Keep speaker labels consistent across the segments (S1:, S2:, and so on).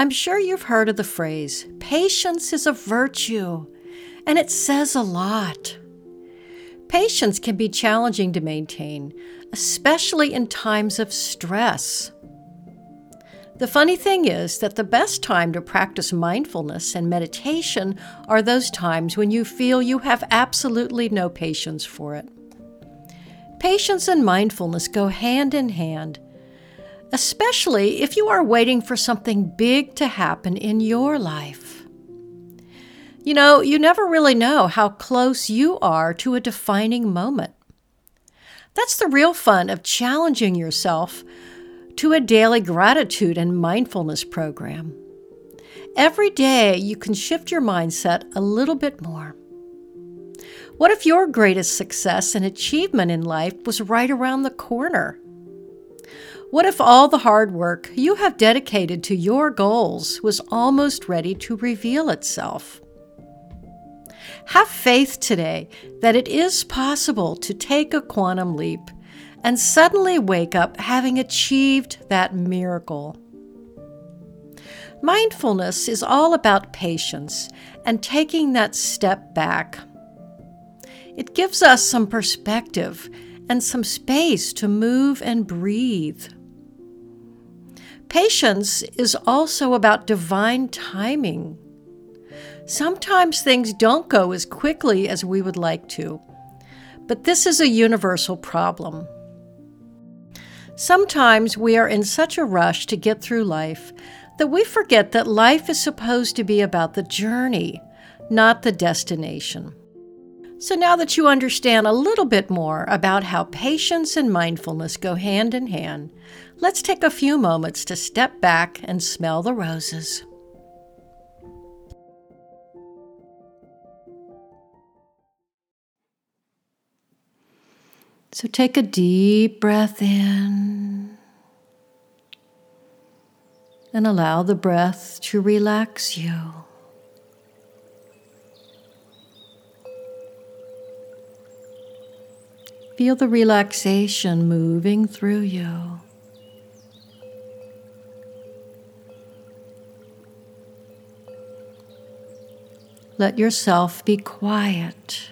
S1: I'm sure you've heard of the phrase, patience is a virtue, and it says a lot. Patience can be challenging to maintain, especially in times of stress. The funny thing is that the best time to practice mindfulness and meditation are those times when you feel you have absolutely no patience for it. Patience and mindfulness go hand in hand, especially if you are waiting for something big to happen in your life. You know, you never really know how close you are to a defining moment. That's the real fun of challenging yourself to a daily gratitude and mindfulness program. Every day, you can shift your mindset a little bit more. What if your greatest success and achievement in life was right around the corner? What if all the hard work you have dedicated to your goals was almost ready to reveal itself? Have faith today that it is possible to take a quantum leap and suddenly wake up having achieved that miracle. Mindfulness is all about patience and taking that step back. It gives us some perspective and some space to move and breathe. Patience is also about divine timing. Sometimes things don't go as quickly as we would like to, but this is a universal problem. Sometimes we are in such a rush to get through life that we forget that life is supposed to be about the journey, not the destination. So, now that you understand a little bit more about how patience and mindfulness go hand in hand, let's take a few moments to step back and smell the roses. So take a deep breath in and allow the breath to relax you. Feel the relaxation moving through you. Let yourself be quiet.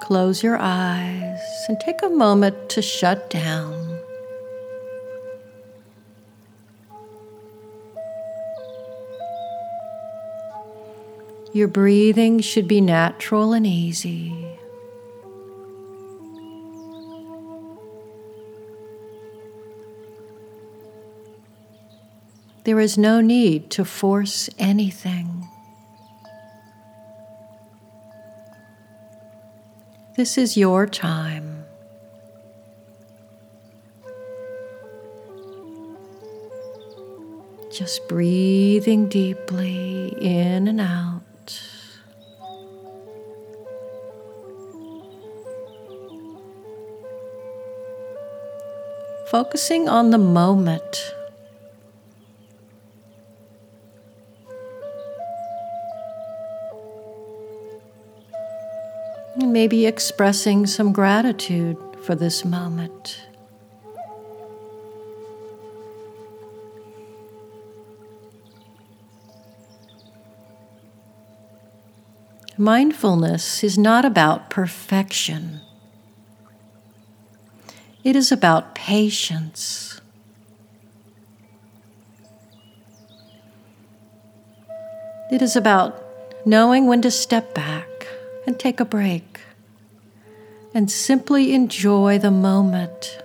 S1: Close your eyes and take a moment to shut down. Your breathing should be natural and easy. There is no need to force anything. This is your time. Just breathing deeply in and out. Focusing on the moment maybe expressing some gratitude for this moment. Mindfulness is not about perfection. It is about patience. It is about knowing when to step back and take a break and simply enjoy the moment.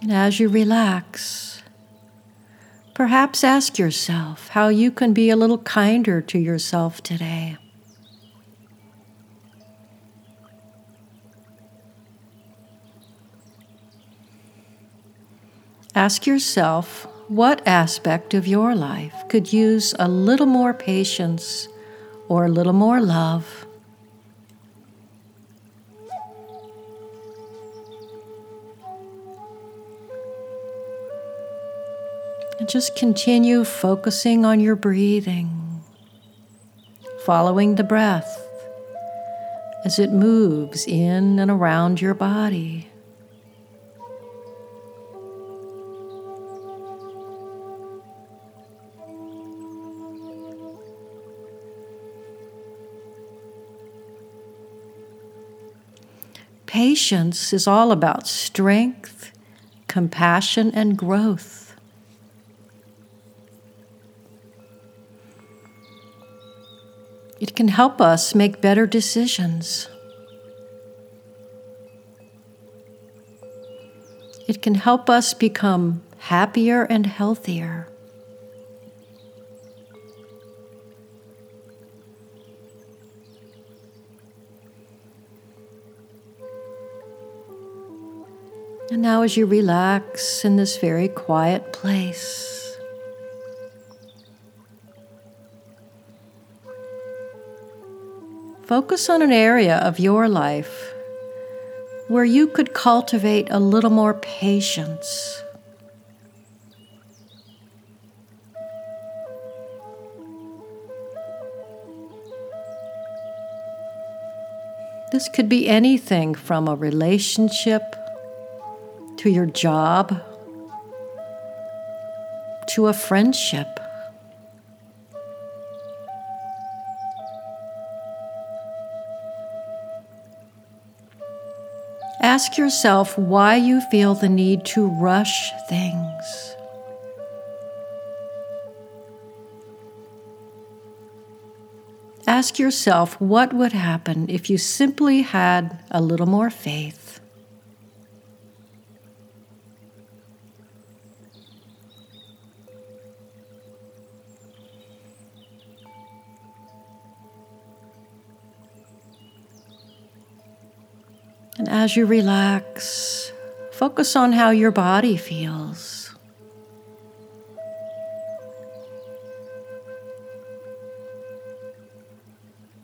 S1: And as you relax, perhaps ask yourself how you can be a little kinder to yourself today. Ask yourself what aspect of your life could use a little more patience or a little more love. And just continue focusing on your breathing, following the breath as it moves in and around your body. Patience is all about strength, compassion, and growth. It can help us make better decisions. It can help us become happier and healthier. And now, as you relax in this very quiet place, focus on an area of your life where you could cultivate a little more patience. This could be anything from a relationship to your job, to a friendship. Ask yourself why you feel the need to rush things. Ask yourself what would happen if you simply had a little more faith. As you relax, focus on how your body feels.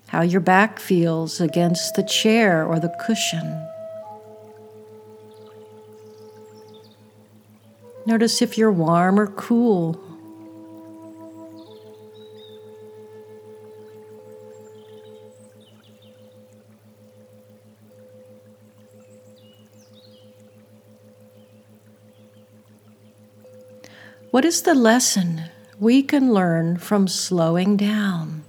S1: How your back feels against the chair or the cushion. Notice if you're warm or cool. What is the lesson we can learn from slowing down?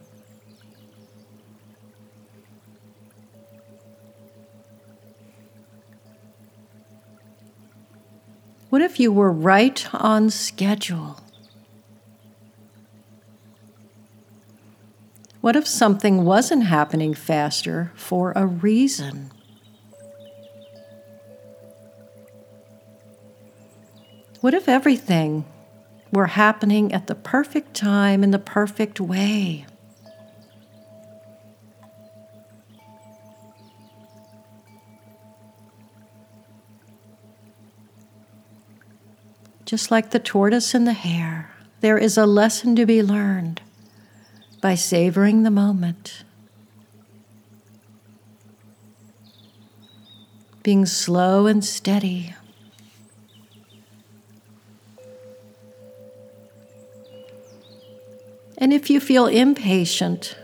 S1: What if you were right on schedule? What if something wasn't happening faster for a reason? What if everything were happening at the perfect time in the perfect way. Just like the tortoise and the hare, there is a lesson to be learned by savoring the moment. Being slow and steady And if you feel impatient,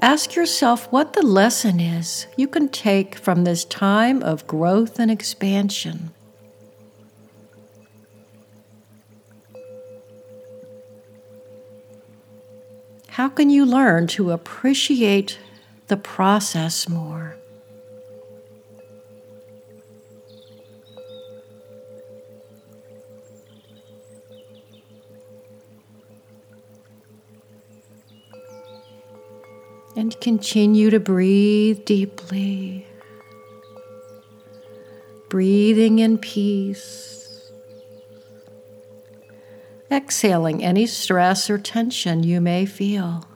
S1: ask yourself what the lesson is you can take from this time of growth and expansion. How can you learn to appreciate the process more? And continue to breathe deeply, breathing in peace, exhaling any stress or tension you may feel.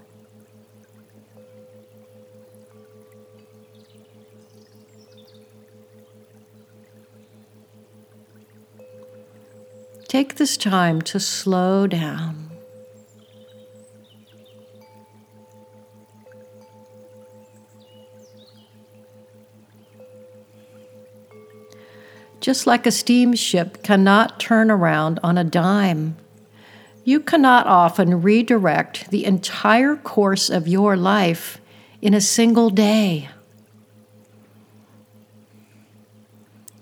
S1: Take this time to slow down. Just like a steamship cannot turn around on a dime, you cannot often redirect the entire course of your life in a single day.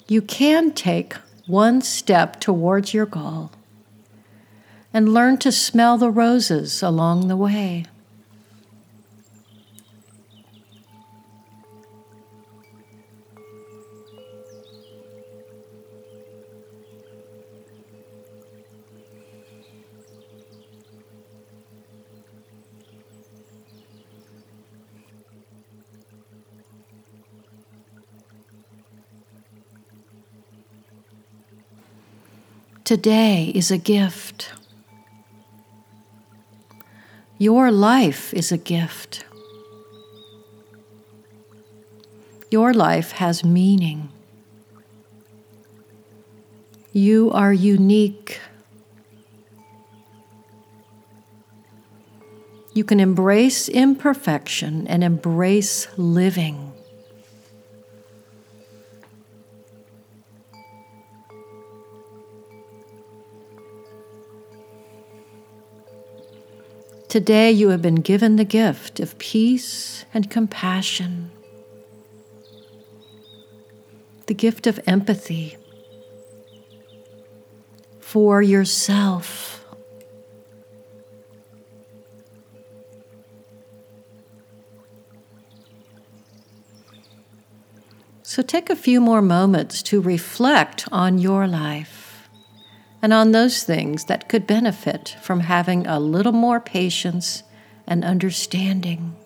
S1: You can take one step towards your goal and learn to smell the roses along the way. Today is a gift. Your life is a gift. Your life has meaning. You are unique. You can embrace imperfection and embrace living. Today you have been given the gift of peace and compassion, the gift of empathy for yourself. So take a few more moments to reflect on your life and on those things that could benefit from having a little more patience and understanding.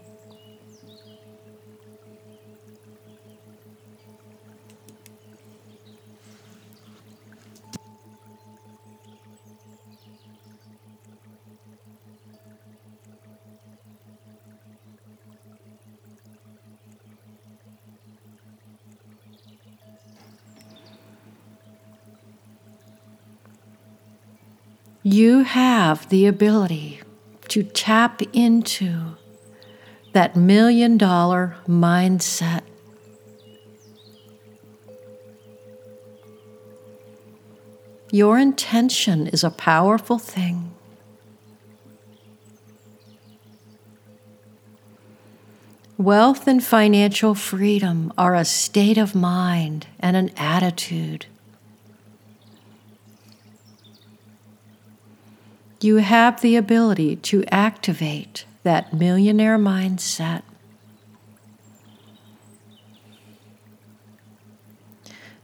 S1: You have the ability to tap into that million dollar mindset. Your intention is a powerful thing. Wealth and financial freedom are a state of mind and an attitude. You have the ability to activate that millionaire mindset.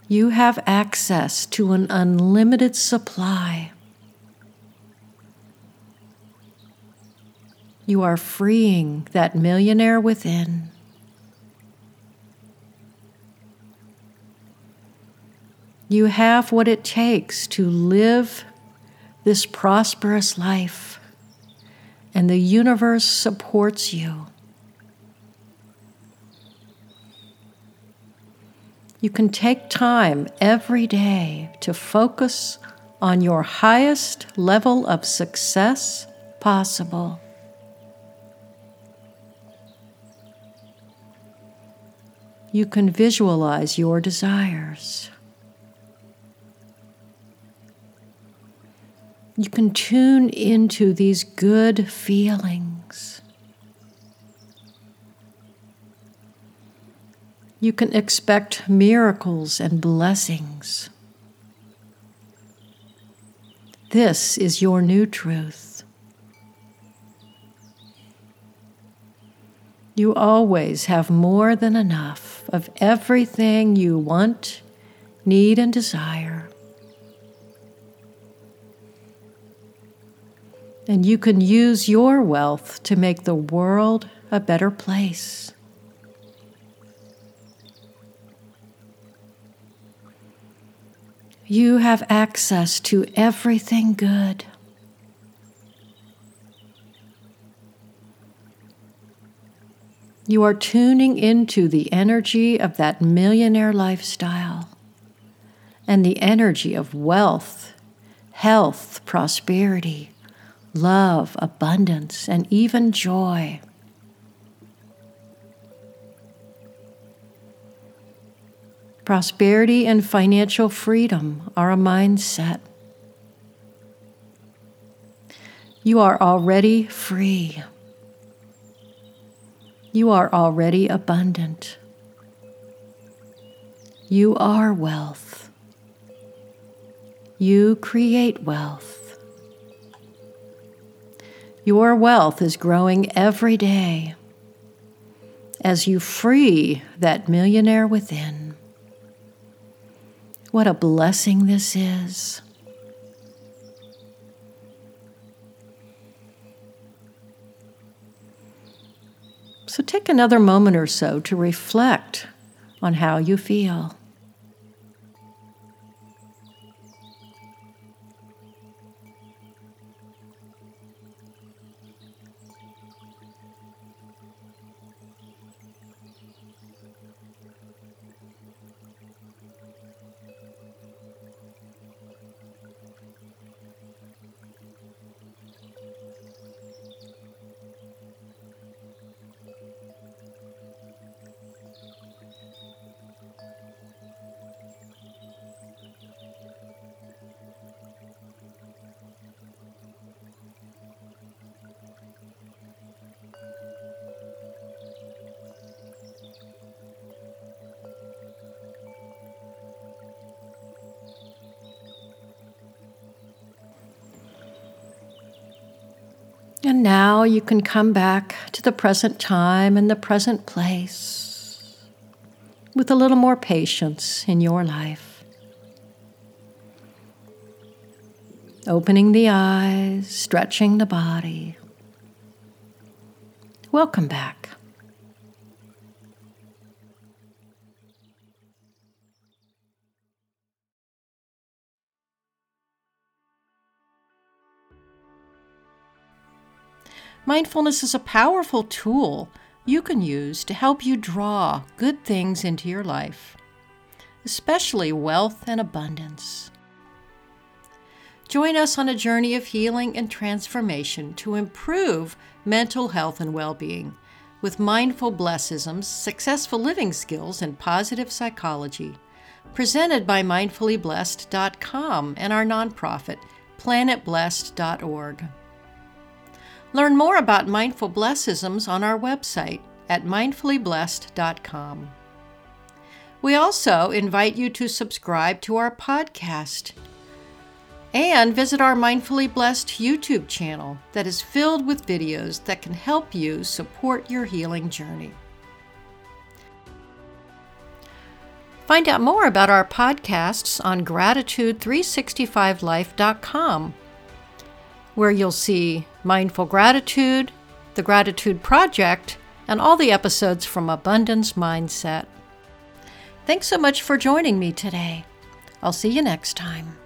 S1: You have access to an unlimited supply. You are freeing that millionaire within. You have what it takes to live this prosperous life, and the universe supports you. You can take time every day to focus on your highest level of success possible. You can visualize your desires. You can tune into these good feelings. You can expect miracles and blessings. This is your new truth. You always have more than enough of everything you want, need, and desire. And you can use your wealth to make the world a better place. You have access to everything good. You are tuning into the energy of that millionaire lifestyle and the energy of wealth, health, prosperity, love, abundance, and even joy. Prosperity and financial freedom are a mindset. You are already free. You are already abundant. You are wealth. You create wealth. Your wealth is growing every day as you free that millionaire within. What a blessing this is. So take another moment or so to reflect on how you feel. And now you can come back to the present time and the present place with a little more patience in your life. Opening the eyes, stretching the body. Welcome back. Mindfulness is a powerful tool you can use to help you draw good things into your life, especially wealth and abundance. Join us on a journey of healing and transformation to improve mental health and well being with mindful blessisms, successful living skills, and positive psychology. Presented by mindfullyblessed.com and our nonprofit, planetblessed.org. Learn more about mindful blessisms on our website at mindfullyblessed.com. We also invite you to subscribe to our podcast and visit our Mindfully Blessed YouTube channel that is filled with videos that can help you support your healing journey. Find out more about our podcasts on gratitude365life.com where you'll see Mindful Gratitude, The Gratitude Project, and all the episodes from Abundance Mindset. Thanks so much for joining me today. I'll see you next time.